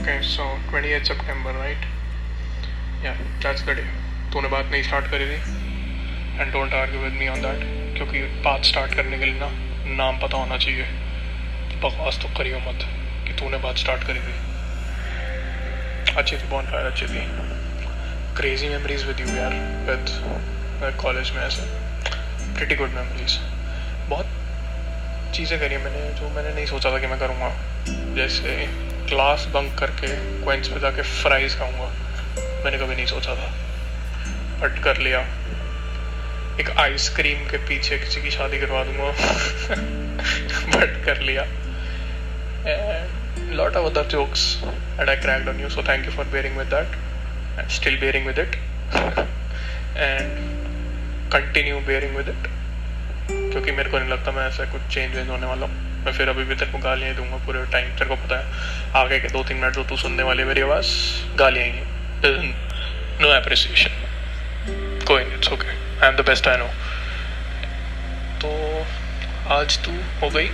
Okay, so 28th September, right? Yeah, that's the day. तूने बात नहीं स्टार्ट करी थी? And don't argue with me on that क्योंकि बात स्टार्ट करने के लिए ना नाम पता होना चाहिए। बकवास तो करियो मत कि तूने बात स्टार्ट करी थी। अच्छी थी बॉन फायर अच्छी थी। क्रेजी मेमोरीज विद यू यार विद कॉलेज में ऐसे। प्रिटी गुड मेमोरीज बहुत चीज़ें करी मैंने जो मैंने नहीं सोचा था कि मैं करूँगा। जैसे क्लास बंक करके क्वेंस पे जाके फ्राइज खाऊँगा। मैंने कभी नहीं सोचा था। बट कर लिया। एक आइसक्रीम के पीछे किसी की शादी करवा दूँगा। बट कर लिया। Lot of other jokes and I cracked on you so thank you for bearing with that and still bearing with it and continue bearing with it क्योंकि मेरे को नहीं लगता मैं ऐसा कुछ चेंज वेंज होने वाला हूँ। मैं फिर अभी भी तेरे को गालियाँ दूँगा पूरे टाइम तेरे को पता है। आगे के दो तीन मिनट जो तू सुनने वाली मेरी आवाज़ गालियाँ ही नो अप्रिसिएशन कोई नहीं it's okay I am the best I know तो आज तू हो गई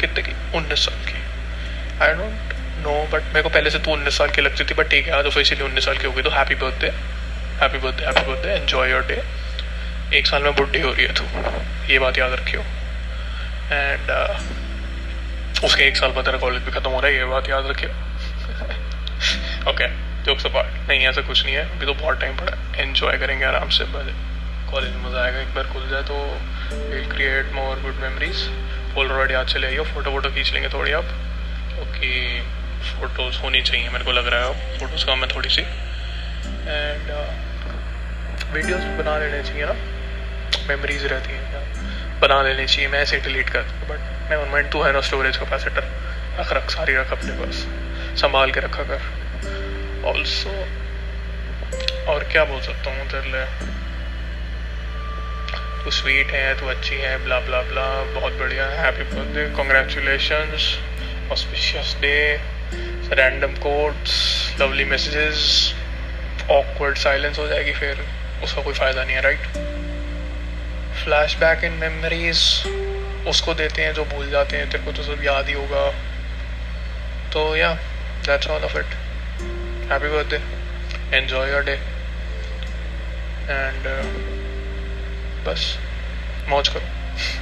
कितने की? उन्नीस साल की। आई डोंट नो बट मेरे को पहले से तू उन्नीस साल की लगती थी बट ठीक है, आज ऑफिशियली उन्नीस साल की हो गई। तो happy birthday happy birthday happy birthday enjoy your day एक साल में बुढ़ी हो रही है तू। ये बात याद रखियो। एंड उसके एक साल बाद तेरा कॉलेज भी खत्म हो रहा है, ये बात याद रखिए ओके जोक्स अपार्ट नहीं, ऐसा कुछ नहीं है। अभी तो बहुत टाइम पड़ा है। एन्जॉय करेंगे आराम से कॉलेज में मज़ा आएगा। एक बार खुल जाए तो will create more good memories already आज चले आइए फ़ोटो वोटो खींच लेंगे थोड़ी आप। क्योंकि फ़ोटोज़ होनी चाहिए, मेरे को लग रहा है फ़ोटोज़ कम है थोड़ी सी एंड वीडियोस बना लेने चाहिए ना। मेमोरीज रहती हैं बना लेनी चाहिए, मैं ऐसे डिलीट कर बट नेवर माइंड तू है ना स्टोरेज कैपेसिटर रख रख, सारी रख अपने पास, संभाल के रखा कर। ऑल्सो और क्या बोल सकता हूँ तेरे तू स्वीट है, तू अच्छी है ब्ला ब्ला ब्ला बहुत बढ़िया happy birthday congratulation auspicious day random codes lovely messages awkward silence हो जाएगी फिर, उसका कोई फ़ायदा नहीं है right flash back in memories उसको देते हैं जो भूल जाते हैं, तेरे को तो सब याद ही होगा। तो या that's all of it happy birthday enjoy your day and बस, मौज करो।